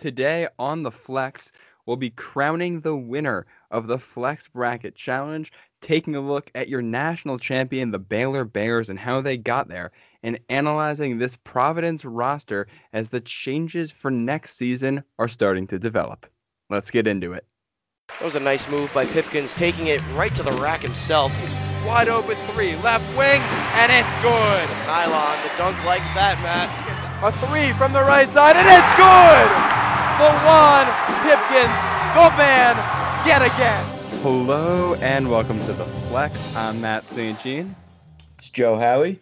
today on the Flex, we'll be crowning the winner of the Flex Bracket Challenge, taking a look at your national champion, the Baylor Bears, and how they got there, and analyzing this Providence roster as the changes for next season are starting to develop. Let's get into it. That was a nice move by Pipkins, taking it right to the rack himself. Wide open three, left wing, and it's good. Nylon, the dunk likes that, Matt. A three from the right side, and it's good! The one, Pipkins, the man, yet again. Hello and welcome to the Flex. I'm Matt St. Jean. It's Joe Howie.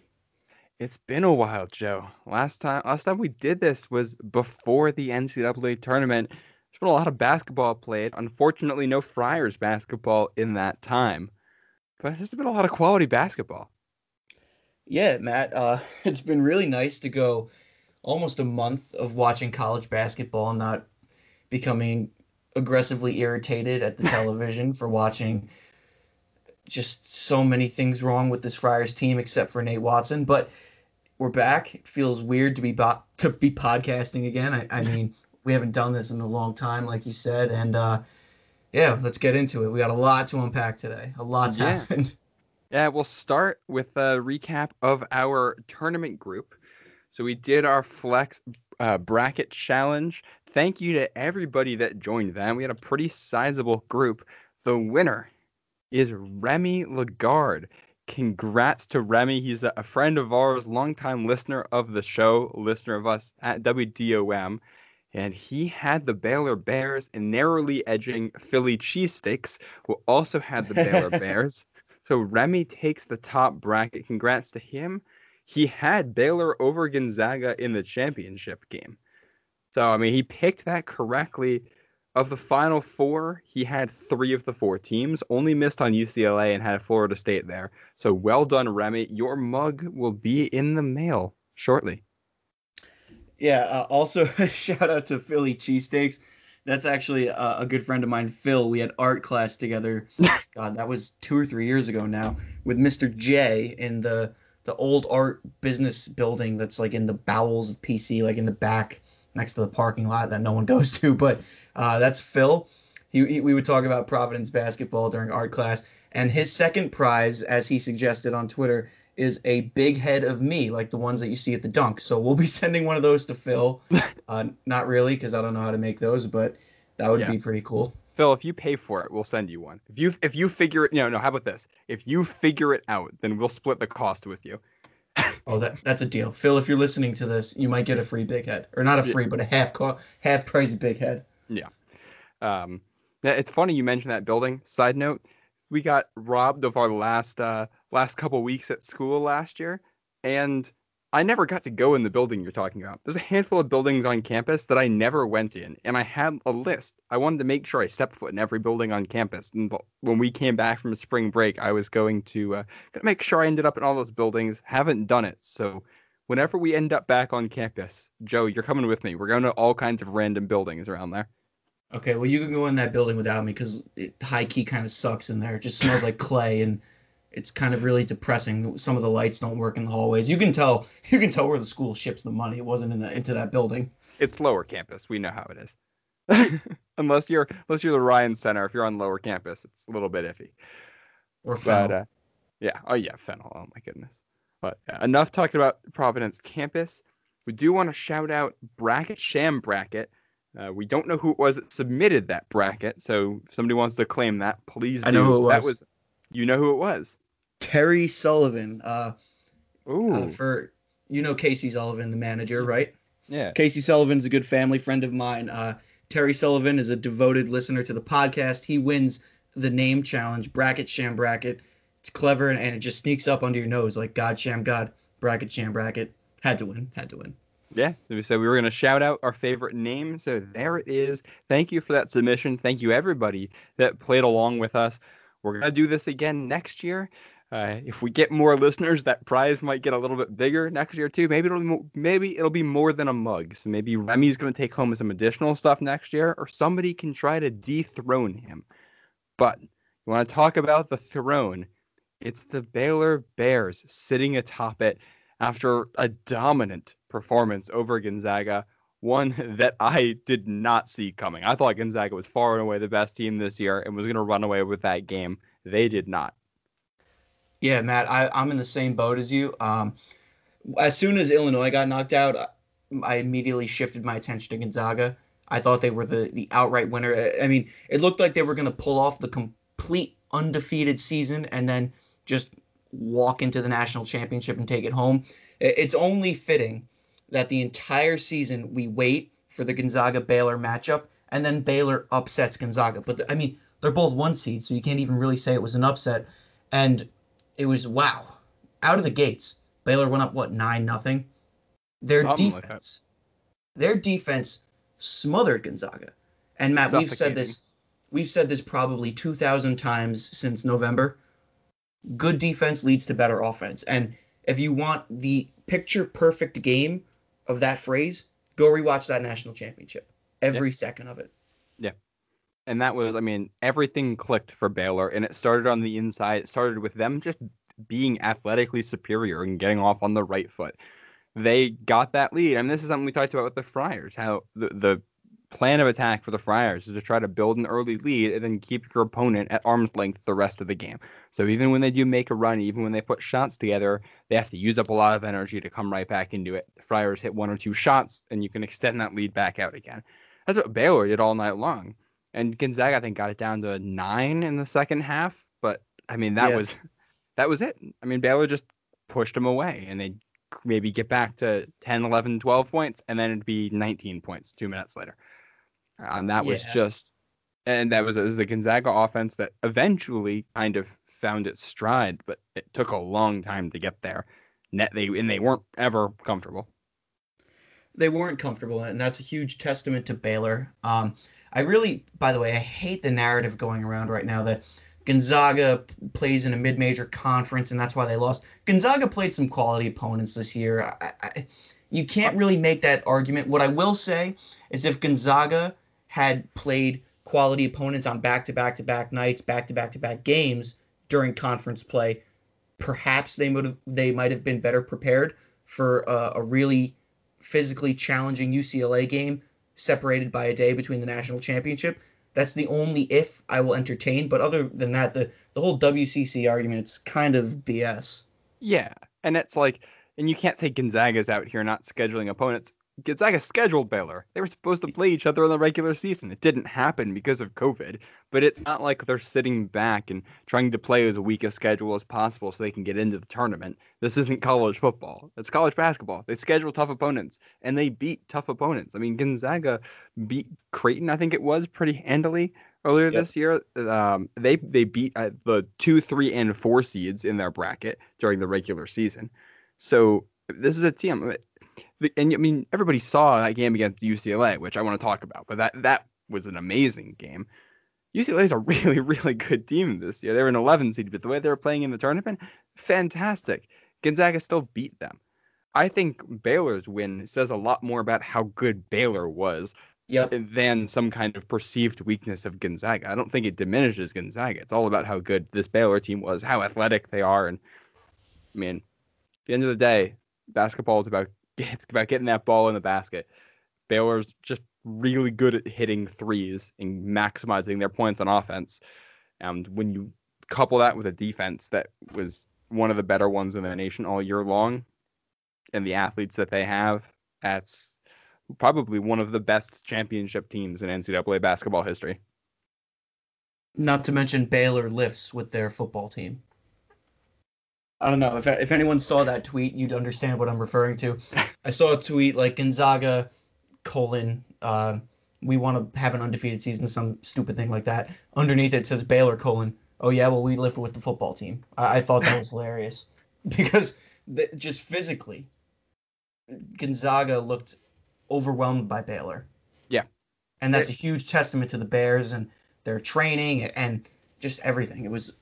It's been a while, Joe. Last time last time we did this was before the NCAA tournament. There's been a lot of basketball played. Unfortunately, no Friars basketball in that time. But there's been a lot of quality basketball. Yeah, Matt. Uh, it's been really nice to go almost a month of watching college basketball, and not becoming aggressively irritated at the television for watching just so many things wrong with this Friars team except for Nate Watson. But we're back. It feels weird to be bo- to be podcasting again. I, I mean, we haven't done this in a long time, like you said, and uh, yeah, let's get into it. We got a lot to unpack today. A lot's Yeah. happened. Yeah, we'll start with a recap of our tournament group. So we did our flex uh, bracket challenge. Thank you to everybody that joined that. We had a pretty sizable group. The winner is Remy Lagarde. Congrats to Remy. He's a, a friend of ours, longtime listener of the show, listener of us at WDOM. And he had the Baylor Bears and narrowly edging Philly Cheesesteaks, who also had the Baylor Bears. So Remy takes the top bracket. Congrats to him. He had Baylor over Gonzaga in the championship game. So I mean, he picked that correctly. Of the final four, he had three of the four teams. Only missed on UCLA and had Florida State there. So well done, Remy. Your mug will be in the mail shortly. Yeah. Uh, also, a shout out to Philly cheesesteaks. That's actually a, a good friend of mine, Phil. We had art class together. God, that was two or three years ago now with Mr. J in the the old art business building that's like in the bowels of PC, like in the back next to the parking lot that no one goes to. But uh, that's Phil. He, he, we would talk about Providence basketball during art class, and his second prize, as he suggested on Twitter, is a big head of me, like the ones that you see at the dunk. So we'll be sending one of those to Phil. Uh, not really, because I don't know how to make those, but that would Yeah. be pretty cool. Phil, if you pay for it, we'll send you one. If you if you figure it, no, no. How about this? If you figure it out, then we'll split the cost with you. Oh, that that's a deal. Phil, if you're listening to this, you might get a free big head, or not a free, but a half co- half price big head. Um, yeah, it's funny you mentioned that building. Side note, we got robbed of our last uh last couple weeks at school last year, and I never got to go in the building you're talking about. There's a handful of buildings on campus that I never went in, and I had a list. I wanted to make sure I stepped foot in every building on campus. And when we came back from spring break, I was going to uh, make sure I ended up in all those buildings. Haven't done it, so. Whenever we end up back on campus, Joe, you're coming with me. We're going to all kinds of random buildings around there. Okay, well you can go in that building without me because high key kind of sucks in there. It just smells like clay and it's kind of really depressing. Some of the lights don't work in the hallways. You can tell you can tell where the school ships the money. It wasn't in the into that building. it's lower campus. We know how it is. unless you're unless you're the Ryan Center, if you're on lower campus, it's a little bit iffy. Or But uh, yeah, oh yeah, fennel. Oh my goodness. But yeah, enough talking about Providence campus. We do want to shout out Bracket Sham Bracket. Uh, we don't know who it was that submitted that bracket, so if somebody wants to claim that, please do. I know who it That was. was you know who it was. Terry Sullivan. Uh, Ooh, uh, for you know Casey Sullivan, the manager, right? yeah. Casey Sullivan's a good family friend of mine. Uh, Terry Sullivan is a devoted listener to the podcast. He wins the name challenge, bracket sham bracket. It's clever and, and it just sneaks up under your nose like God sham God, bracket sham bracket. Had to win, had to win. Yeah, so we said we were going to shout out our favorite name. So there it is. Thank you for that submission. Thank you, everybody that played along with us. We're going to do this again next year. Uh, if we get more listeners, that prize might get a little bit bigger next year too. Maybe it'll be mo- maybe it'll be more than a mug. So maybe Remy's going to take home some additional stuff next year, or somebody can try to dethrone him. But you want to talk about the throne? It's the Baylor Bears sitting atop it after a dominant performance over Gonzaga. one that I did not see coming. I thought Gonzaga was far and away the best team this year and was going to run away with that game. They did not. Yeah, Matt, I, I'm in the same boat as you. Um, as soon as Illinois got knocked out, I immediately shifted my attention to Gonzaga. I thought they were the the outright winner. I mean, it looked like they were going to pull off the complete undefeated season and then just walk into the national championship and take it home. It's only fitting that the entire season we wait for the Gonzaga Baylor matchup and then Baylor upsets Gonzaga. But I mean, they're both one seed, so you can't even really say it was an upset. And it was wow, out of the gates. Baylor went up what nine nothing. Their Something like defense, their defense smothered Gonzaga. And Matt, we've said this, we've said this probably two thousand times since November. Good defense leads to better offense, and if you want the picture perfect game of that phrase, go rewatch that national championship. Every second of it. And that was, I mean, everything clicked for Baylor, and it started on the inside. It started with them just being athletically superior and getting off on the right foot. They got that lead. and this is something we talked about with the Friars. How the, the plan of attack for the Friars is to try to build an early lead and then keep your opponent at arm's length the rest of the game. So even when they do make a run, even when they put shots together, they have to use up a lot of energy to come right back into it. The Friars hit one or two shots, and you can extend that lead back out again. That's what Baylor did all night long. And Gonzaga, I think, got it down to nine in the second half. But I mean, that Yeah. was that was it. I mean, Baylor just pushed them away, and they maybe get back to 10, 11, 12 points, and then it'd be 19 points two minutes later. And that was Yeah. just, and that was, it was the Gonzaga offense that eventually kind of found its stride, but it took a long time to get there. Net they and they weren't ever comfortable. they weren't comfortable, and that's a huge testament to Baylor. Um, I really, by the way, I hate the narrative going around right now that Gonzaga plays in a mid-major conference, and that's why they lost. Gonzaga played some quality opponents this year. I, I, you can't really make that argument. What I will say is, if Gonzaga had played quality opponents on back-to-back-to-back nights, back-to-back-to-back games during conference play, perhaps they would have they might have been better prepared for a, a really physically challenging UCLA game separated by a day between the national championship. That's the only if I will entertain. But other than that, the, the whole WCC argument, it's kind of BS. Yeah, and it's like, and you can't say Gonzaga's out here not scheduling opponents. Gonzaga scheduled Baylor. They were supposed to play each other in the regular season. It didn't happen because of COVID, but it's not like they're sitting back and trying to play as weak a schedule as possible so they can get into the tournament. This isn't college football. It's college basketball. They schedule tough opponents and they beat tough opponents. I mean, Gonzaga beat Creighton, I think it was pretty handily earlier Yep. this year. Um, they they beat uh, the two, three, and four seeds in their bracket during the regular season. So this is a team, the- and I mean everybody saw that game against UCLA, which I want to talk about. But that that was an amazing game. UCLA is a really really good team this year. They were an 11 seed, but the way they were playing in the tournament, fantastic. Gonzaga still beat them. I think Baylor's win says a lot more about how good Baylor was Yep. than some kind of perceived weakness of Gonzaga. I don't think it diminishes Gonzaga. It's all about how good this Baylor team was, how athletic they are, and I mean, at the end of the day, basketball is about it's about getting that ball in the basket. Baylor's just really good at hitting threes and maximizing their points on offense. And when you couple that with a defense that was one of the better ones in the nation all year long, and the athletes that they have, that's probably one of the best championship teams in NCAA basketball history. Not to mention Baylor lifts with their football team. I don't know if if anyone saw that tweet, you'd understand what I'm referring to. I saw a tweet like Gonzaga colon um, we want to have an undefeated season, some stupid thing like that. Underneath it says Baylor colon. Oh yeah, well we live with the football team. I, I thought that was hilarious because th- just physically, Gonzaga looked overwhelmed by Baylor. Yeah. and that's a huge testament to the Bears and their training and just everything. It was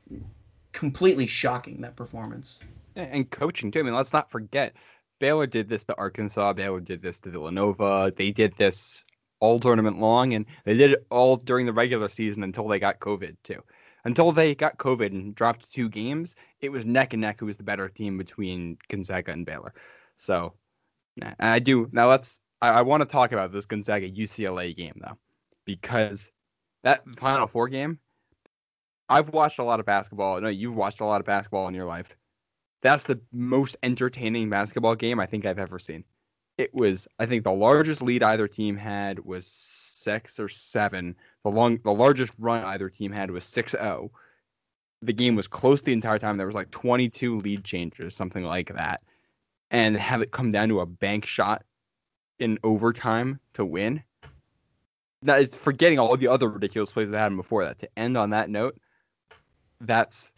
completely shocking that performance. And coaching too. I mean, let's not forget Baylor did this to Arkansas. Baylor did this to Villanova. They did this all tournament long, and they did it all during the regular season until they got COVID too. Until they got COVID and dropped two games, it was neck and neck who was the better team between Gonzaga and Baylor. So, and I do now. Let's I, I want to talk about this Gonzaga UCLA game though, because that Final Four game, I've watched a lot of basketball. No, you've watched a lot of basketball in your life. That's the most entertaining basketball game I think I've ever seen. It was, I think, the largest lead either team had was six or seven. The long, the largest run either team had was 6-0. The game was close the entire time. There was like 22 lead changes, something like that, and have it come down to a bank shot in overtime to win. That is forgetting all the other ridiculous plays that happened before that. To end on that note, that's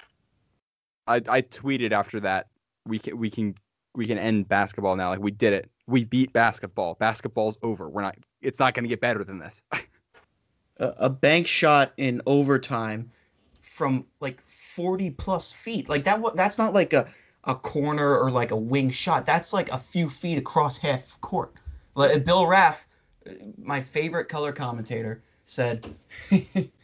I, I tweeted after that we can we can we can end basketball now. Like we did it. We beat basketball. Basketball's over. We're not. It's not going to get better than this. a, a bank shot in overtime from like 40 plus feet. Like that. That's not like a a corner or like a wing shot. That's like a few feet across half court. Like Bill Raff, uh, my favorite color commentator, said,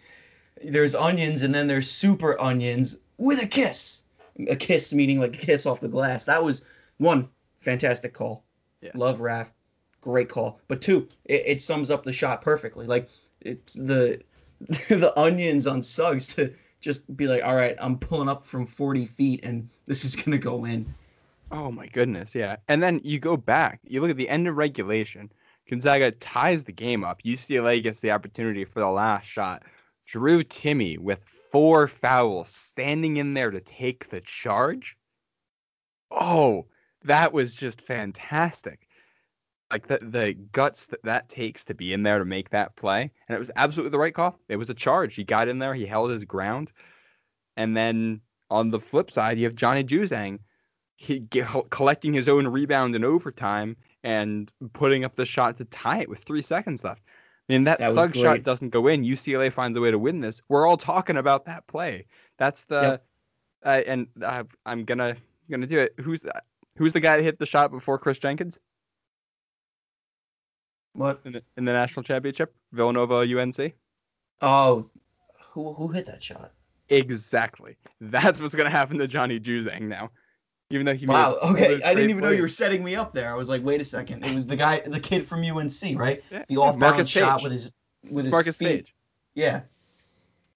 "There's onions and then there's super onions with a kiss." A kiss meaning like a kiss off the glass. That was one fantastic call. Yeah. Love Raff, great call. But two, it, it sums up the shot perfectly. Like it's the the onions on Suggs to just be like, all right, I'm pulling up from 40 feet and this is gonna go in. Oh my goodness, yeah. And then you go back, you look at the end of regulation. Gonzaga ties the game up. UCLA gets the opportunity for the last shot. Drew Timme with four fouls standing in there to take the charge. Oh, that was just fantastic. Like the the guts that that takes to be in there to make that play, and it was absolutely the right call. It was a charge. He got in there, he held his ground, and then on the flip side, you have Johnny Juzang, he get, collecting his own rebound in overtime and putting up the shot to tie it with three seconds left. I mean, that, That Suggs shot doesn't go in. UCLA finds a way to win this. We're all talking about that play. That's the, Yep. uh, and uh, I'm gonna gonna do it. Who's that? Who's the guy that hit the shot before Kris Jenkins What? in the, in the national championship? Villanova UNC. Oh, who who hit that shot? Exactly. That's what's gonna happen to Johnny Juzang now. Even though he Wow. Okay, I didn't even know you were setting me up there. I was like, wait a second. It was the guy, the kid from UNC, right? Yeah, The off balance shot with his with his Marcus feet. Paige. Yeah.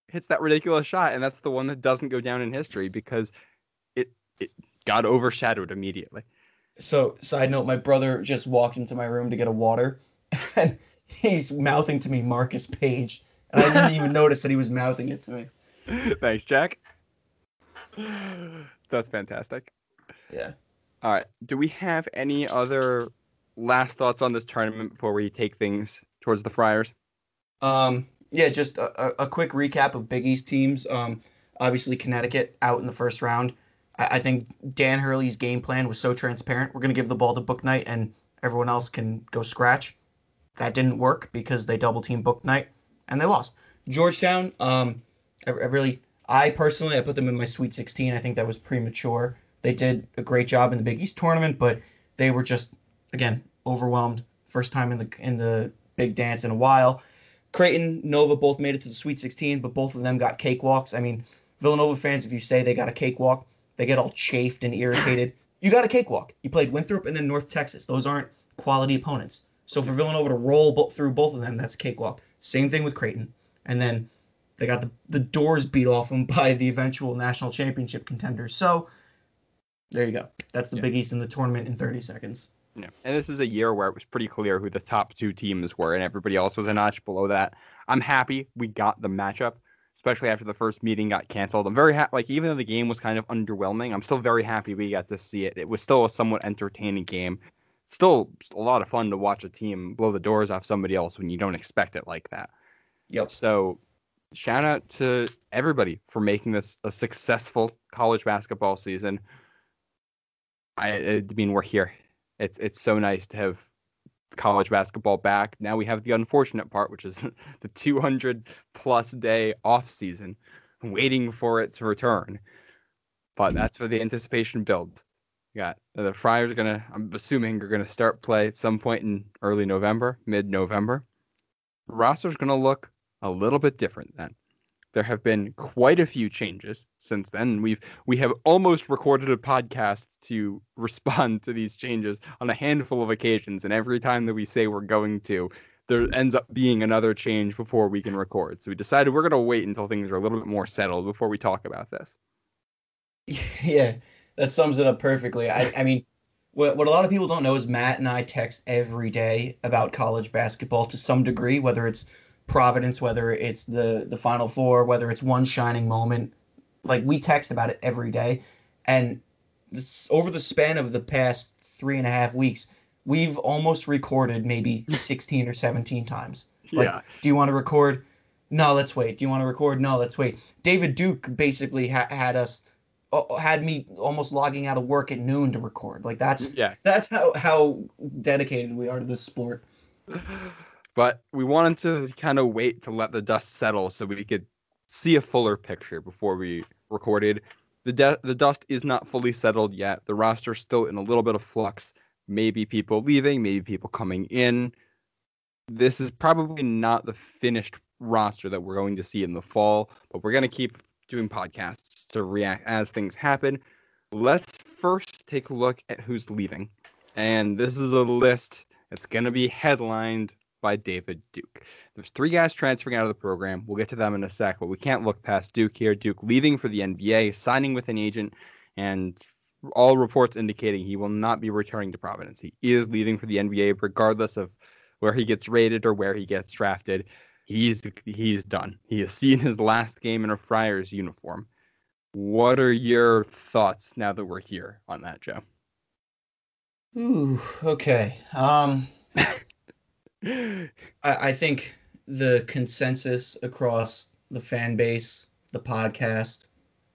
hits that ridiculous shot, and that's the one that doesn't go down in history because it it got overshadowed immediately. So, side note, my brother just walked into my room to get a water, and he's mouthing to me Marcus Paige, and I didn't even notice that he was mouthing it to me. Thanks, Jack. That's fantastic. Yeah. All right. Do we have any other last thoughts on this tournament before we take things towards the Friars? Um. Yeah. Just a, a, a quick recap of Big East teams. Um. Obviously, Connecticut out in the first round. I, I think Dan Hurley's game plan was so transparent. We're gonna give the ball to Bouknight, and everyone else can go scratch. That didn't work because they double team Bouknight, and they lost. Georgetown. Um. I, I really. I personally, I put them in my Sweet 16. I think that was premature. They did a great job in the Big East tournament, but they were just again overwhelmed. First time in the in the big dance in a while. Creighton, Nova both made it to the Sweet 16, but both of them got cakewalks. I mean, Villanova fans, if you say they got a cakewalk, they get all chafed and irritated. You got a cakewalk. You played Winthrop and then North Texas. Those aren't quality opponents. So for Villanova to roll bo- through both of them, that's a cakewalk. Same thing with Creighton. And then they got the, the doors beat off them by the eventual national championship contenders. So there you go. That's the Yeah. Big East in the tournament in 30 seconds. Yeah. And this is a year where it was pretty clear who the top two teams were, and everybody else was a notch below that. I'm happy we got the matchup, especially after the first meeting got canceled. I'm very happy. Like even though the game was kind of underwhelming, I'm still very happy we got to see it. It was still a somewhat entertaining game. Still a lot of fun to watch a team blow the doors off somebody else when you don't expect it like that. Yep. So, shout out to everybody for making this a successful college basketball season. I, I mean, we're here. It's it's so nice to have college basketball back. Now we have the unfortunate part, which is the 200 plus day off season, waiting for it to return. But that's where the anticipation builds. We got the Friars are gonna. I'm assuming are gonna start play at some point in early November, mid November. Roster's gonna look a little bit different then. There have been quite a few changes since then. We've we have almost recorded a podcast to respond to these changes on a handful of occasions, and every time that we say we're going to, there ends up being another change before we can record. So we decided we're going to wait until things are a little bit more settled before we talk about this. Yeah, that sums it up perfectly. I, I mean, what, what a lot of people don't know is Matt and I text every day about college basketball to some degree, whether it's Providence, whether it's the the Final Four, whether it's one shining moment. Like we text about it every day, and this, over the span of the past three and a half weeks, we've almost recorded maybe sixteen or seventeen times. Like, yeah. do you want to record? No, let's wait. Do you want to record? No, let's wait. David Duke basically ha- had us uh, had me almost logging out of work at noon to record. Like that's Yeah. that's how how dedicated we are to this sport. But we wanted to kind of wait to let the dust settle so we could see a fuller picture before we recorded. The de- the dust is not fully settled yet. The roster's still in a little bit of flux. Maybe people leaving, maybe people coming in. This is probably not the finished roster that we're going to see in the fall, but we're going to keep doing podcasts to react as things happen. Let's first take a look at who's leaving. And this is a list that's going to be headlined by David Duke. There's three guys transferring out of the program. We'll get to them in a sec, but we can't look past Duke here. Duke leaving for the NBA, signing with an agent, and all reports indicating he will not be returning to Providence. He is leaving for the NBA, regardless of where he gets rated or where he gets drafted. He's he's done. He has seen his last game in a Friars uniform. What are your thoughts now that we're here on that, Joe? Ooh, okay. Um, I, I think the consensus across the fan base, the podcast,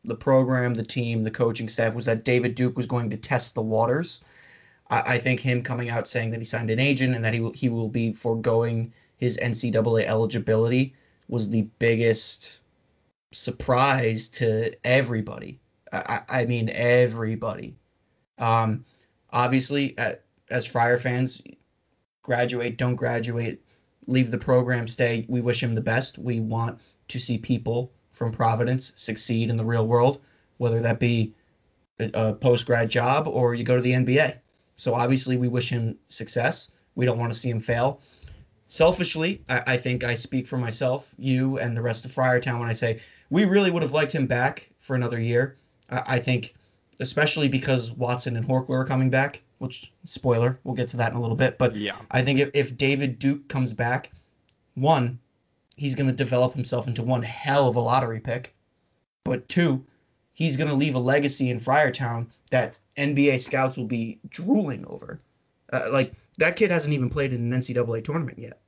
the program, the team, the coaching staff was that David Duke was going to test the waters. I, I think him coming out saying that he signed an agent and that he will, he will be foregoing his NCAA eligibility was the biggest surprise to everybody. I, I mean, everybody. Um, obviously, as Friar fans, graduate, don't graduate, leave the program, stay. We wish him the best. We want to see people from Providence succeed in the real world, whether that be a, a post grad job or you go to the NBA. So obviously, we wish him success. We don't want to see him fail. Selfishly, I, I think I speak for myself, you, and the rest of Friartown when I say we really would have liked him back for another year. I, I think, especially because Watson and Horchler are coming back, which, spoiler, we'll get to that in a little bit. But Yeah. I think if, if David Duke comes back, one, he's going to develop himself into one hell of a lottery pick. But two, he's going to leave a legacy in Friartown that NBA scouts will be drooling over. Uh, like, that kid hasn't even played in an NCAA tournament yet.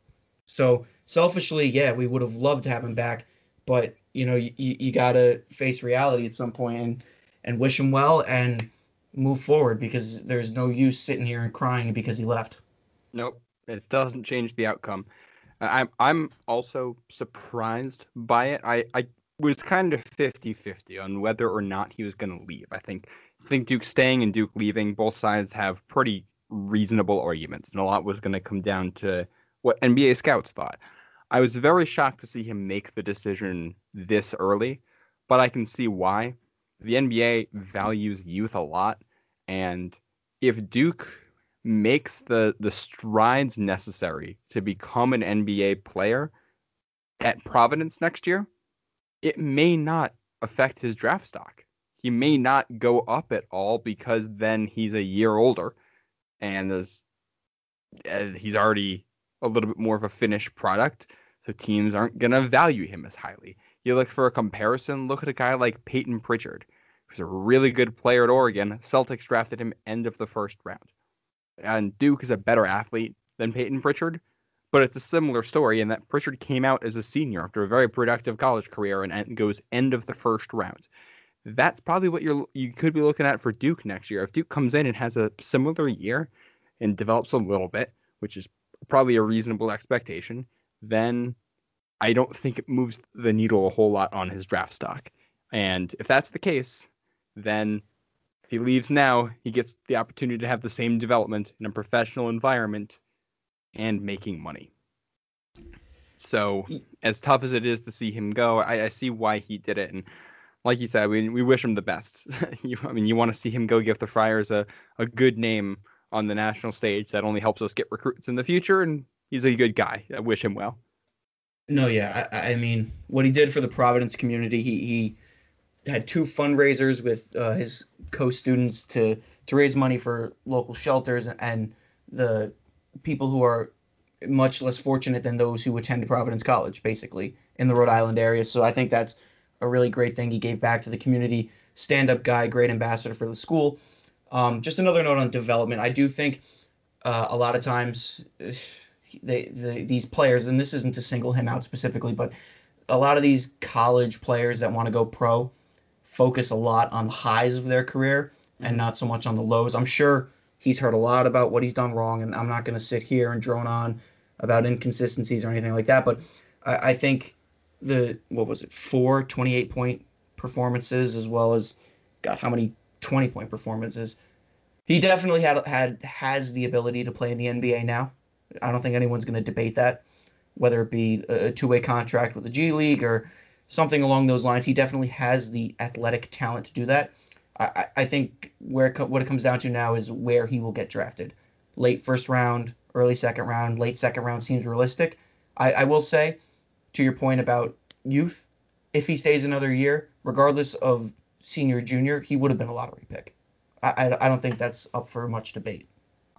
So, selfishly, yeah, we would have loved to have him back. But, you know, you, you got to face reality at some point and, and wish him well and move forward because there's no use sitting here and crying because he left. Nope, it doesn't change the outcome. I'm I'm also surprised by it. I, I was kind of 50-50 on whether or not he was going to leave. I think I think Duke staying and Duke leaving, both sides have pretty reasonable arguments, and a lot was going to come down to what NBA scouts thought. I was very shocked to see him make the decision this early, but I can see why. The NBA values youth a lot, and if Duke makes the the strides necessary to become an NBA player at Providence next year, it may not affect his draft stock. He may not go up at all because then he's a year older and there's uh, he's already a little bit more of a finished product, so teams aren't going to value him as highly. You look for a comparison, look at a guy like Payton Pritchard, who's a really good player at Oregon. Celtics drafted him end of the first round and Duke is a better athlete than Payton Pritchard, but it's a similar story in that Pritchard came out as a senior after a very productive college career and goes end of the first round. That's probably what you're you could be looking at for Duke next year. If Duke comes in and has a similar year and develops a little bit, which is probably a reasonable expectation, then I don't think it moves the needle a whole lot on his draft stock. And if that's the case, then if he leaves now, he gets the opportunity to have the same development in a professional environment and making money. So hmm. as tough as it is to see him go, I, I see why he did it. And like you said, we we wish him the best. you, I mean, you want to see him go give the Friars a, a good name on the national stage. That only helps us get recruits in the future. And he's a good guy. I wish him well. No, yeah, I, I mean, what he did for the Providence community, he he had two fundraisers with uh, his co-students to to raise money for local shelters and the people who are much less fortunate than those who attend Providence College, basically in the Rhode Island area. So I think that's a really great thing. He gave back to the community. Stand-up guy, great ambassador for the school. Um, just another note on development. I do think uh, a lot of times they, the, these players, and this isn't to single him out specifically, but a lot of these college players that want to go pro focus a lot on the highs of their career and mm-hmm. not so much on the lows. I'm sure he's heard a lot about what he's done wrong, and I'm not going to sit here and drone on about inconsistencies or anything like that. But I, I think the what was it four 28 point performances as well as God how many 20 point performances. He definitely had had has the ability to play in the NBA now. I don't think anyone's going to debate that, whether it be a two way contract with the G League or something along those lines. He definitely has the athletic talent to do that. I, I think where it, what it comes down to now is where he will get drafted. Late first round, early second round, late second round seems realistic. I, I will say, to your point about youth, if he stays another year, regardless of senior junior, he would have been a lottery pick. I, I, I don't think that's up for much debate.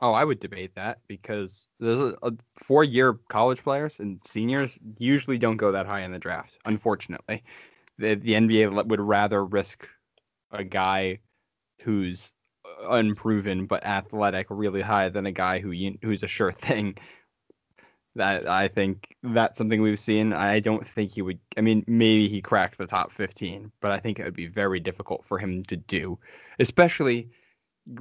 Oh, I would debate that because there's a, a four-year college players and seniors usually don't go that high in the draft. Unfortunately, the the NBA would rather risk a guy who's uh, unproven but athletic really high than a guy who who's a sure thing. That I think that's something we've seen. I don't think he would. I mean, maybe he cracked the top 15, but I think it would be very difficult for him to do, especially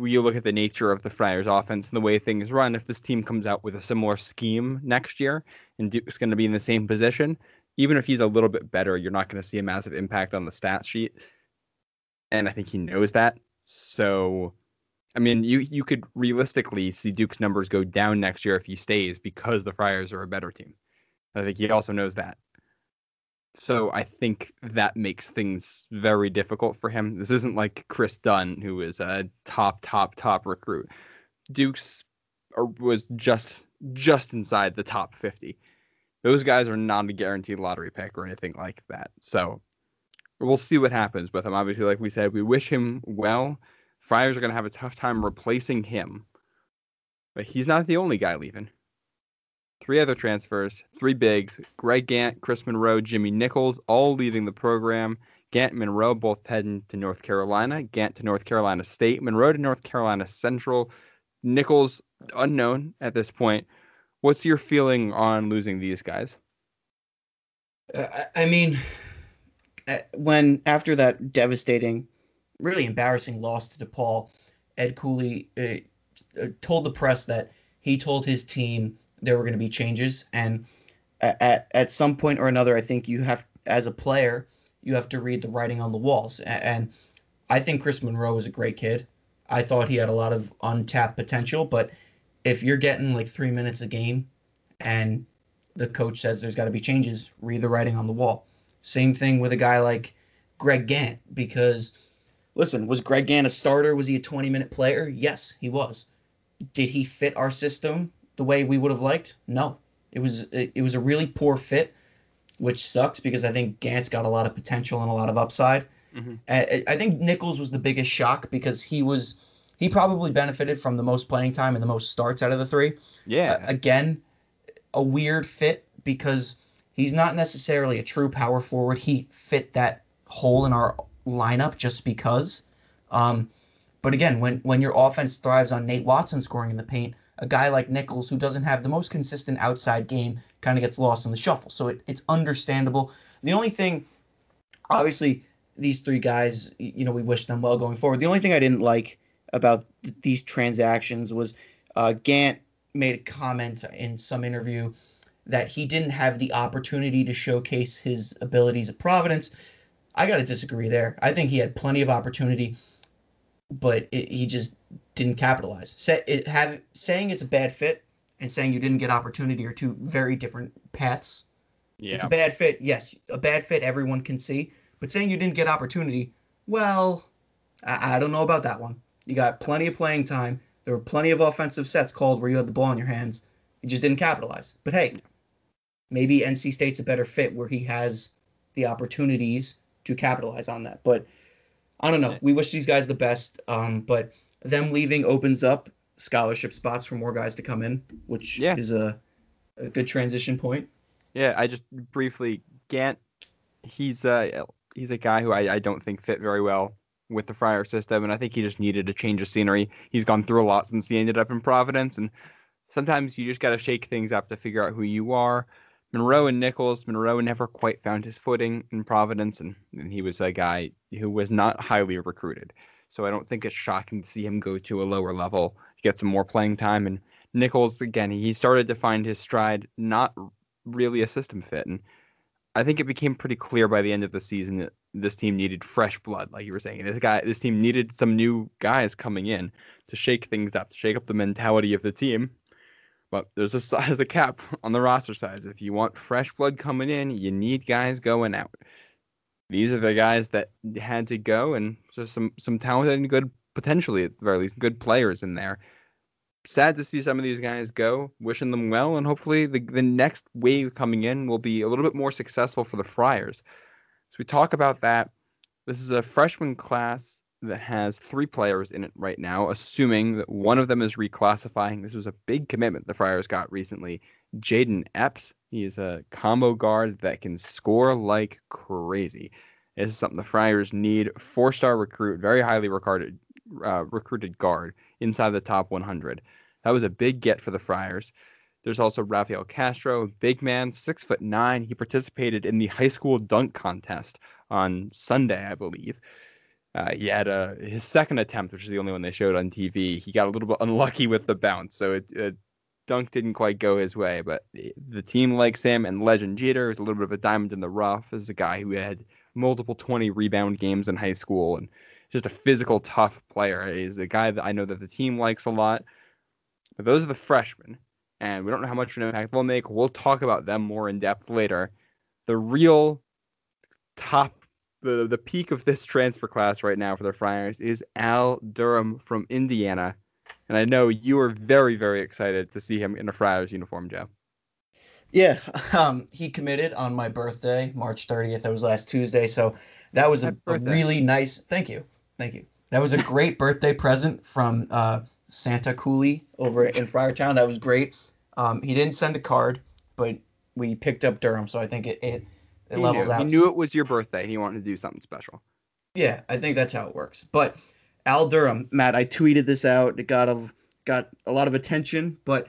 you look at the nature of the Friars offense and the way things run, if this team comes out with a similar scheme next year and Duke's going to be in the same position, even if he's a little bit better, you're not going to see a massive impact on the stat sheet. And I think he knows that. So, I mean, you you could realistically see Duke's numbers go down next year if he stays because the Friars are a better team. I think he also knows that. So I think that makes things very difficult for him. This isn't like Kris Dunn, who is a top, top, top recruit. Duke's was just just inside the top 50. Those guys are not a guaranteed lottery pick or anything like that. So we'll see what happens with him. Obviously, like we said, we wish him well. Friars are going to have a tough time replacing him, but he's not the only guy leaving three other transfers, three bigs, Greg Gantt, Kris Monroe, Jimmy Nichols, all leaving the program. Gantt and Monroe both heading to North Carolina. Gantt to North Carolina State, Monroe to North Carolina Central. Nichols unknown at this point. What's your feeling on losing these guys? Uh, I mean, uh, when after that devastating, really embarrassing loss to DePaul, Ed Cooley uh, uh, told the press that he told his team there were going to be changes, and at at some point or another, I think you have as a player you have to read the writing on the walls. And I think Kris Monroe was a great kid. I thought he had a lot of untapped potential, but if you're getting like three minutes a game and the coach says there's got to be changes, read the writing on the wall. Same thing with a guy like Greg Gantt, because listen, was Greg Gantt a starter? Was he a 20 minute player? Yes, he was. Did he fit our system? The way we would have liked? No. It was it was a really poor fit, which sucks because I think Gantt's got a lot of potential and a lot of upside. Mm-hmm. I, I think Nichols was the biggest shock because he was he probably benefited from the most playing time and the most starts out of the three. Yeah. Uh, again, a weird fit because he's not necessarily a true power forward. He fit that hole in our lineup just because. Um, but again, when when your offense thrives on Nate Watson scoring in the paint, a guy like Nichols, who doesn't have the most consistent outside game, kind of gets lost in the shuffle. So it, it's understandable. The only thing, obviously, these three guys, you know, we wish them well going forward. The only thing I didn't like about th- these transactions was uh, Gantt made a comment in some interview that he didn't have the opportunity to showcase his abilities at Providence. I got to disagree there. I think he had plenty of opportunity, but it, he just didn't capitalize. Say, it, have, saying it's a bad fit and saying you didn't get opportunity are two very different paths. Yeah. It's a bad fit. Yes, a bad fit everyone can see. But saying you didn't get opportunity, well, I, I don't know about that one. You got plenty of playing time. There were plenty of offensive sets called where you had the ball in your hands. You just didn't capitalize. But hey, maybe NC State's a better fit where he has the opportunities to capitalize on that. But I don't know. We wish these guys the best. Um, but them leaving opens up scholarship spots for more guys to come in, which Yeah. is a, a good transition point. Yeah, I just briefly Gantt. He's a he's a guy who I, I don't think fit very well with the Friar system, and I think he just needed a change of scenery. He's gone through a lot since he ended up in Providence, and sometimes you just got to shake things up to figure out who you are. Monroe and Nichols. Monroe never quite found his footing in Providence, and, and he was a guy who was not highly recruited. So I don't think it's shocking to see him go to a lower level, get some more playing time. And Nichols, again, he started to find his stride, not really a system fit. And I think it became pretty clear by the end of the season that this team needed fresh blood, like you were saying. This guy, this team needed some new guys coming in to shake things up, to shake up the mentality of the team. But there's a size a cap on the roster size. If you want fresh blood coming in, you need guys going out. These are the guys that had to go, and just some some talented and good, potentially at the very least, good players in there sad to see some of these guys go. Wishing them well, and hopefully the the next wave coming in will be a little bit more successful for the Friars. So we talk about that. This is a freshman class that has three players in it right now, assuming that one of them is reclassifying. This was a big commitment the Friars got recently. Jayden Epps. He is a combo guard that can score like crazy. This is something the Friars need. Four-star recruit, very highly regarded, uh, recruited guard inside the top 100. That was a big get for the Friars. There's also Rafael Castro, big man, six foot nine. He participated in the high school dunk contest on Sunday, I believe. Uh, he had a, his second attempt, which is the only one they showed on TV. He got a little bit unlucky with the bounce, so it, it dunk didn't quite go his way. But the team likes him, and Legend Geeter is a little bit of a diamond in the rough. This is a guy who had multiple 20 rebound games in high school and just a physical, tough player. He's a guy that I know that the team likes a lot. But those are the freshmen, and we don't know how much of an impact they'll make. We'll talk about them more in depth later. The real top, the the peak of this transfer class right now for the Friars is Al Durham from Indiana, and I know you are very very excited to see him in a Friars uniform, Joe. Yeah, um, he committed on my birthday, March 30th. That was last Tuesday. So that was a, a really nice. Thank you, thank you. That was a great birthday present from uh, Santa Cooley over in Friartown. That was great. Um, he didn't send a card, but we picked up Durham, so I think it it, it levels knew. out. He knew it was your birthday. He wanted to do something special. Yeah, I think that's how it works. But Al Durham, Matt, I tweeted this out. It got a got a lot of attention, but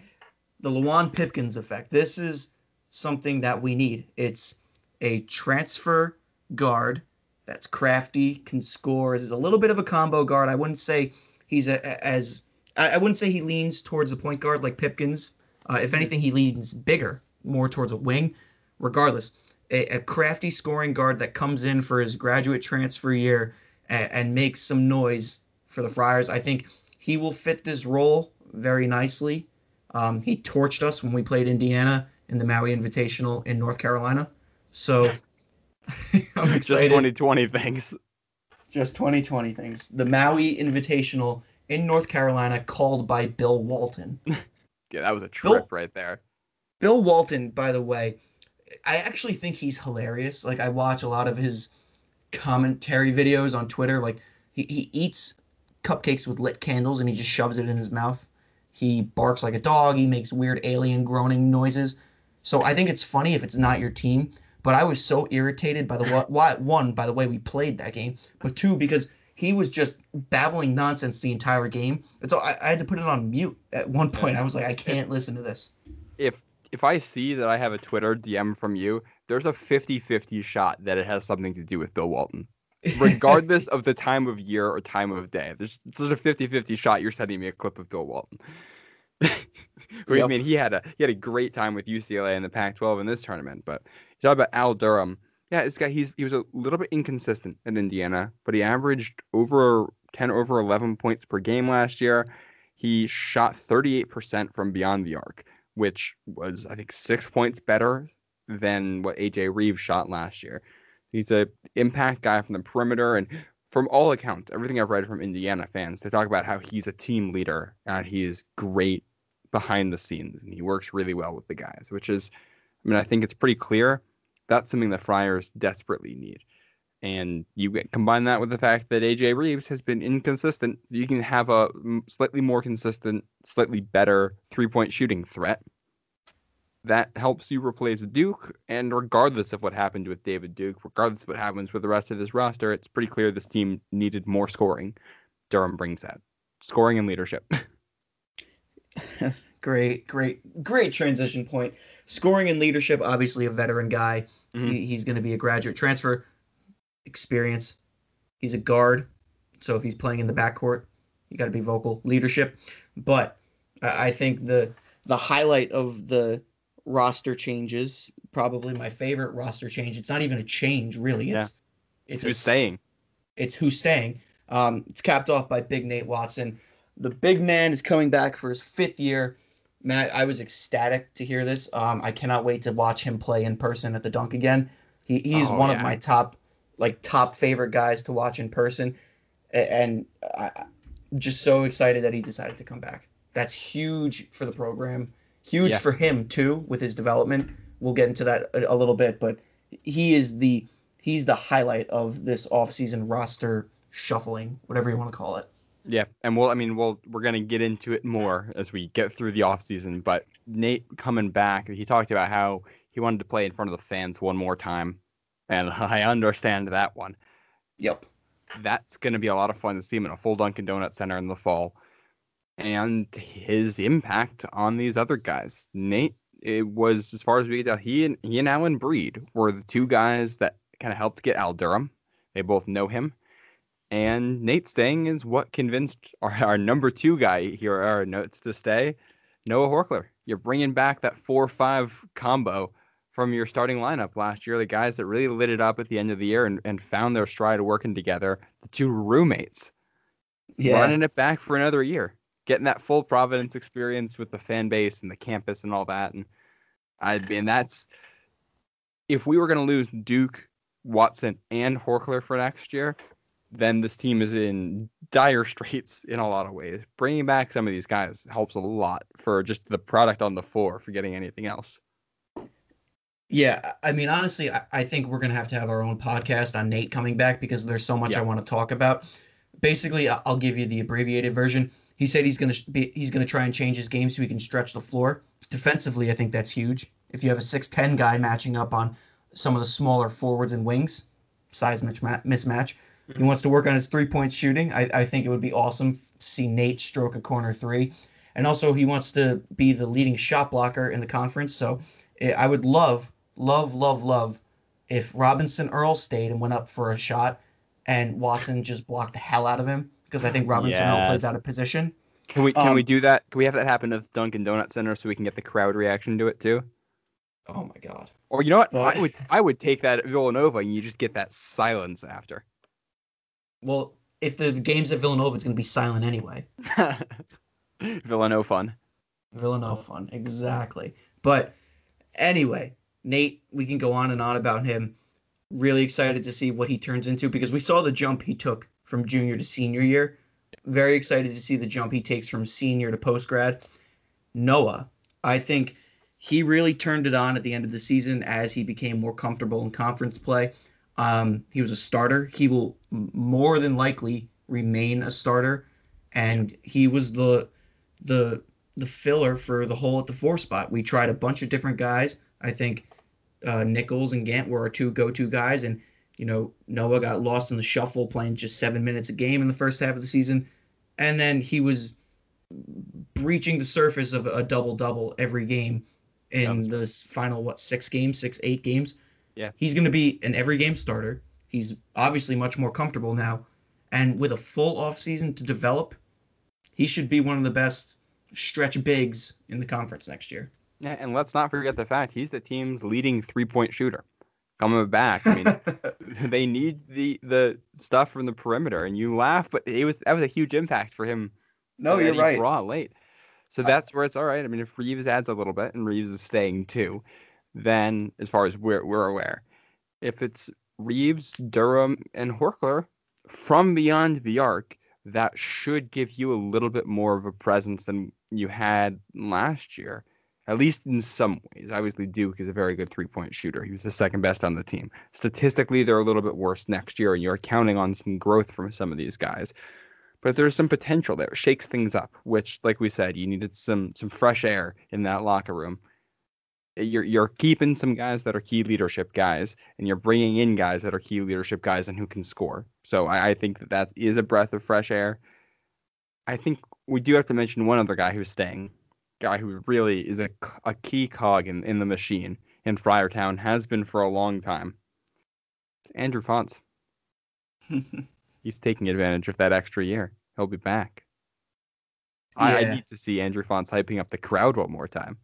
the Luwane Pipkins effect. This is something that we need. It's a transfer guard that's crafty, can score. Is a little bit of a combo guard. I wouldn't say he's a, a- as I, I wouldn't say he leans towards a point guard like Pipkins. Uh, if anything, he leans bigger, more towards a wing. Regardless, a, a crafty scoring guard that comes in for his graduate transfer year and, and makes some noise for the Friars. I think he will fit this role very nicely. Um, he torched us when we played Indiana in the Maui Invitational in North Carolina. So I'm excited. Just 2020 things. Just 2020 things. The Maui Invitational in North Carolina called by Bill Walton. Yeah, that was a trip right there. Bill Walton, by the way, I actually think he's hilarious. Like I watch a lot of his commentary videos on Twitter. Like he, he eats cupcakes with lit candles and he just shoves it in his mouth. He barks like a dog. He makes weird alien groaning noises. So I think it's funny if it's not your team. But I was so irritated by the why one by the way we played that game, but two because he was just babbling nonsense the entire game. And so I, I had to put it on mute at one point. I was like, I can't listen to this. If if I see that I have a Twitter DM from you, there's a 50-50 shot that it has something to do with Bill Walton. Regardless of the time of year or time of day. There's there's a 50-50 shot you're sending me a clip of Bill Walton. I mean, he had a he had a great time with UCLA in the Pac-12 in this tournament, but you talk about Al Durham. Yeah, this guy he's he was a little bit inconsistent in Indiana, but he averaged over 10 over 11 points per game last year. He shot 38% from beyond the arc, which was I think 6 points better than what AJ Reeves shot last year. He's a impact guy from the perimeter, and from all accounts, everything I've read from Indiana fans, they talk about how he's a team leader and he is great behind the scenes and he works really well with the guys, which is, I mean, I think it's pretty clear that's something the Friars desperately need. And you combine that with the fact that AJ Reeves has been inconsistent. You can have a slightly more consistent, slightly better three point shooting threat that helps you replace Duke. And regardless of what happened with David Duke, regardless of what happens with the rest of this roster, it's pretty clear this team needed more scoring. Durham brings that scoring and leadership. great, great, great transition point. Scoring and leadership, obviously a veteran guy. Mhm. He, he's going to be a graduate transfer. Experience. He's a guard. So if he's playing in the backcourt, you got to be vocal. Leadership. But I I think the the highlight of the roster changes, probably my favorite roster change. It's not even a change, really. It's it's Who's a, saying? it's who's staying. Um, it's capped off by Big Nate Watson. The big man is coming back for his fifth year. Matt, I was ecstatic to hear this. Um, I cannot wait to watch him play in person at the dunk again. He he's Oh, one yeah. of my top like top favorite guys to watch in person, and I, I'm just so excited that he decided to come back. That's huge for the program. Huge Yeah. for him too with his development. We'll get into that a, a little bit, but he is the he's the highlight of this offseason roster shuffling, whatever you want to call it. Yeah, and we'll I mean we'll we're gonna get into it more as we get through the off season. But Nate coming back, he talked about how he wanted to play in front of the fans one more time, and I understand that one. Yep. That's gonna be a lot of fun to see him in a full Dunkin' Donut Center in the fall, and his impact on these other guys. Nate, it was as far as we could tell, he and he and Alyn Breed were the two guys that kind of helped get Al Durham. They both know him. And Nate staying is what convinced our, our number two guy here, our notes to stay, Noah Horchler. You're bringing back that 4 5 combo from your starting lineup last year. The guys that really lit it up at the end of the year and, and found their stride working together. The two roommates Yeah. running it back for another year, getting that full Providence experience with the fan base and the campus and all that. And I mean, that's if we were going to lose Duke, Watson, and Horchler for next year, then this team is in dire straits in a lot of ways. Bringing back some of these guys helps a lot for just the product on the floor, forgetting anything else. Yeah, I mean, honestly, I, I think we're gonna have to have our own podcast on Nate coming back because there's so much Yeah. I want to talk about. Basically, I'll give you the abbreviated version. He said he's gonna be he's gonna try and change his game so he can stretch the floor. Defensively, I think that's huge. If you have a six ten guy matching up on some of the smaller forwards and wings, size mismatch, mismatch. He wants to work on his three point shooting. I, I think it would be awesome to see Nate stroke a corner three. And also, he wants to be the leading shot blocker in the conference. So eh, I would love, love, love, love if Robinson Earl stayed and went up for a shot and Watson just blocked the hell out of him because I think Robinson Earl plays out of position. Can we can we Um, do that? Can we have that happen at the Dunkin' Donut Center so we can get the crowd reaction to it too? Oh my God. Or you know what? Well, I would I would take that at Villanova and you just get that silence after. Well, if the game's at Villanova, it's going to be silent anyway. Villanova fun. Villanova fun, exactly. But anyway, Nate, we can go on and on about him. Really excited to see what he turns into because we saw the jump he took from junior to senior year. Very excited to see the jump he takes from senior to post grad. Noah, I think he really turned it on at the end of the season as he became more comfortable in conference play. Um, he was a starter. He will more than likely remain a starter, and he was the the the filler for the hole at the four spot. We tried a bunch of different guys. I think uh, Nichols and Gantt were our two go-to guys, and you know Noah got lost in the shuffle, playing just seven minutes a game in the first half of the season, and then he was breaching the surface of a double-double every game in Sounds the final what six games, six eight games. Yeah. he's going to be an every game starter. He's obviously much more comfortable now, and with a full off season to develop, he should be one of the best stretch bigs in the conference next year. Yeah, and let's not forget the fact he's the team's leading three point shooter. Coming back, I mean, they need the the stuff from the perimeter, and you laugh, but it was that was a huge impact for him. no, you're right. Brought late, so that's where it's all right. I mean, if Reeves adds a little bit, and Reeves is staying too, then as far as we're, we're aware. If it's Reeves, Durham, and Horchler from beyond the arc, that should give you a little bit more of a presence than you had last year, at least in some ways. Obviously, Duke is a very good three point shooter. He was the second best on the team. Statistically, they're a little bit worse next year, and you're counting on some growth from some of these guys. But there's some potential there. It shakes things up, which, like we said, you needed some some fresh air in that locker room. You're you're keeping some guys that are key leadership guys, and you're bringing in guys that are key leadership guys and who can score. So I, I think that that is a breath of fresh air. I think we do have to mention one other guy who's staying, guy who really is a, a key cog in, in the machine in Friartown, has been for a long time. It's Andrew Fonts. He's taking advantage of that extra year. He'll be back. I, I need to see Andrew Fonts hyping up the crowd one more time.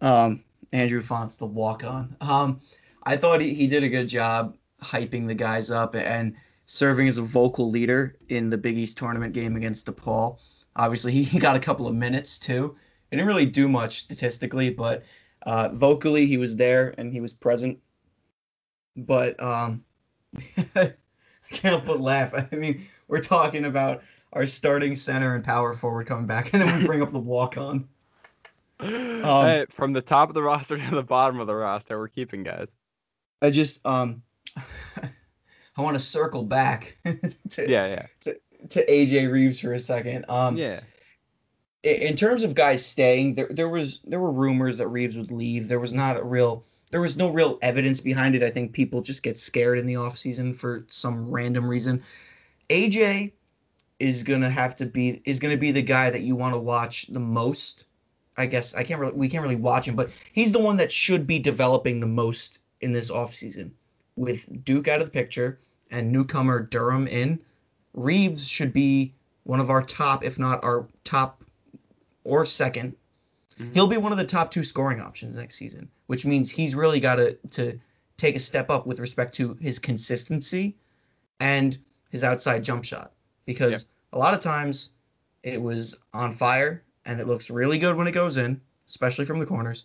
Um, Andrew Fonts, the walk on. Um, I thought he, he did a good job hyping the guys up and serving as a vocal leader in the Big East tournament game against DePaul. Obviously, he got a couple of minutes too. He didn't really do much statistically, but uh, vocally he was there and he was present. But um, I can't help but laugh. I mean, we're talking about our starting center and power forward coming back, and then we bring up the walk on. Hey, from the top of the roster to the bottom of the roster, we're keeping guys. I just um I want to circle back to, Yeah, yeah, to AJ Reeves for a second. Um yeah. in terms of guys staying, there there was there were rumors that Reeves would leave. There was not a real there was no real evidence behind it. I think people just get scared in the offseason for some random reason. AJ is gonna have to be is gonna be the guy that you want to watch the most. I guess I can't really we can't really watch him, but he's the one that should be developing the most in this offseason. With Duke out of the picture and newcomer Durham in, Reeves should be one of our top, if not our top or 2nd Mhm. He'll be one of the top two scoring options next season, which means he's really got to to take a step up with respect to his consistency and his outside jump shot. Because Yep. a lot of times it was on fire and it looks really good when it goes in, especially from the corners.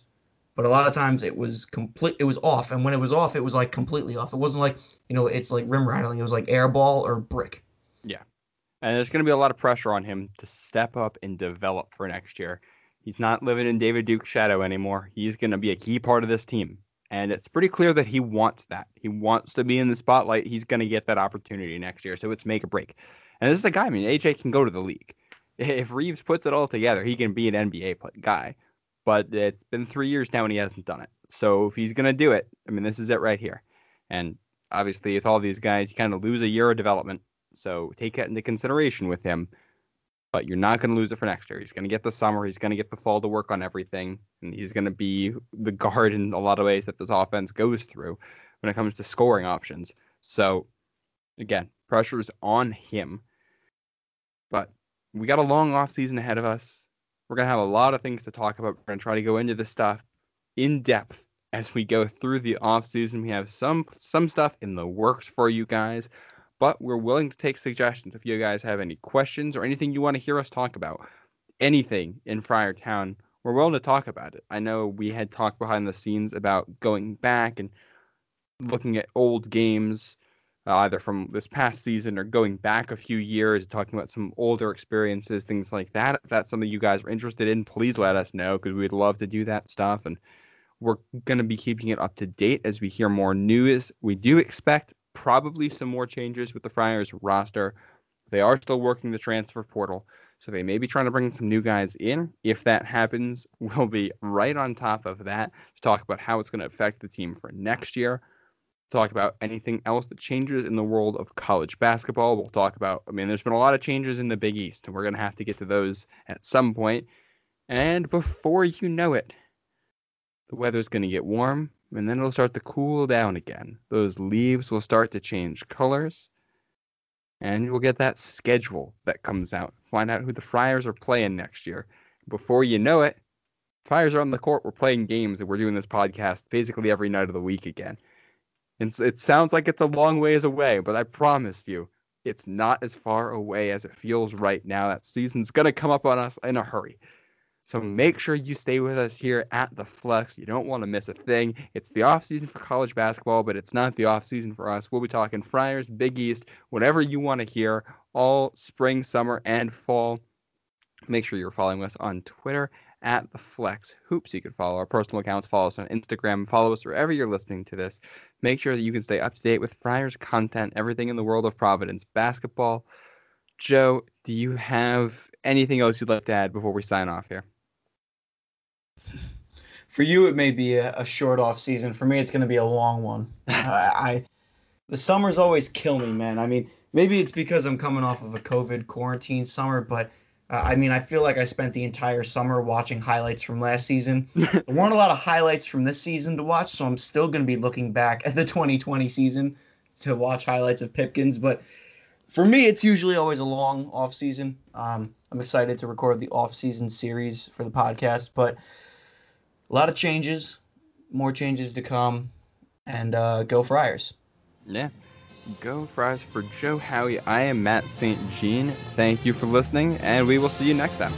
But a lot of times it was complete. It was off, and when it was off, it was like completely off. It wasn't like you know, it's like rim rattling. It was like air ball or brick. And there's going to be a lot of pressure on him to step up and develop for next year. He's not living in David Duke's shadow anymore. He's going to be a key part of this team. And it's pretty clear that he wants that. He wants to be in the spotlight. He's going to get that opportunity next year. So it's make or break. And this is a guy, I mean, AJ can go to the league. If Reeves puts it all together, he can be an NBA guy. But it's been three years now and he hasn't done it. So if he's going to do it, I mean, this is it right here. And obviously, with all these guys, you kind of lose a year of development. So take that into consideration with him. But you're not going to lose it for next year. He's going to get the summer. He's going to get the fall to work on everything. And he's going to be the guard in a lot of ways that this offense goes through when it comes to scoring options. So, again, pressure's on him. But we got a long off season ahead of us. We're going to have a lot of things to talk about. We're going to try to go into this stuff in depth as we go through the off season. We have some some stuff in the works for you guys but we're willing to take suggestions if you guys have any questions or anything you want to hear us talk about. Anything in Friartown, we're willing to talk about it. I know we had talked behind the scenes about going back and looking at old games, uh, either from this past season or going back a few years, talking about some older experiences, things like that. If that's something you guys are interested in, please let us know because we'd love to do that stuff. And we're going to be keeping it up to date as we hear more news. We do expect probably some more changes with the Friars roster. They are still working the transfer portal, so they may be trying to bring some new guys in. If that happens, we'll be right on top of that to talk about how it's going to affect the team for next year. Talk about anything else that changes in the world of college basketball. We'll talk about, I mean, there's been a lot of changes in the Big East, and we're going to have to get to those at some point. And before you know it, the weather's going to get warm and then it'll start to cool down again. Those leaves will start to change colors, and you'll get that schedule that comes out. Find out who the Friars are playing next year. Before you know it, Friars are on the court. We're playing games, and we're doing this podcast basically every night of the week again. And s- it sounds like it's a long ways away, but I promise you, it's not as far away as it feels right now. That season's gonna come up on us in a hurry. So make sure you stay with us here at the Flex. You don't want to miss a thing. It's the off season for college basketball, but it's not the off season for us. We'll be talking Friars, Big East, whatever you want to hear, all spring, summer, and fall. Make sure you're following us on Twitter at the Flex Hoops. You can follow our personal accounts, follow us on Instagram, follow us wherever you're listening to this. Make sure that you can stay up to date with Friars content, everything in the world of Providence basketball. Joe, do you have anything else you'd like to add before we sign off here? For you, it may be a, a short off season. For me, it's going to be a long one. I, I the summers always kill me, man. I mean, maybe it's because I'm coming off of a COVID quarantine summer, but uh, I mean, I feel like I spent the entire summer watching highlights from last season. there weren't a lot of highlights from this season to watch, so I'm still going to be looking back at the 2020 season to watch highlights of Pipkins. But for me, it's usually always a long off season. Um, I'm excited to record the off season series for the podcast, but a lot of changes, more changes to come, and uh, go Friars. Yeah. Go Friars for Joe Howie. I am Matt St. Jean. Thank you for listening, and we will see you next time.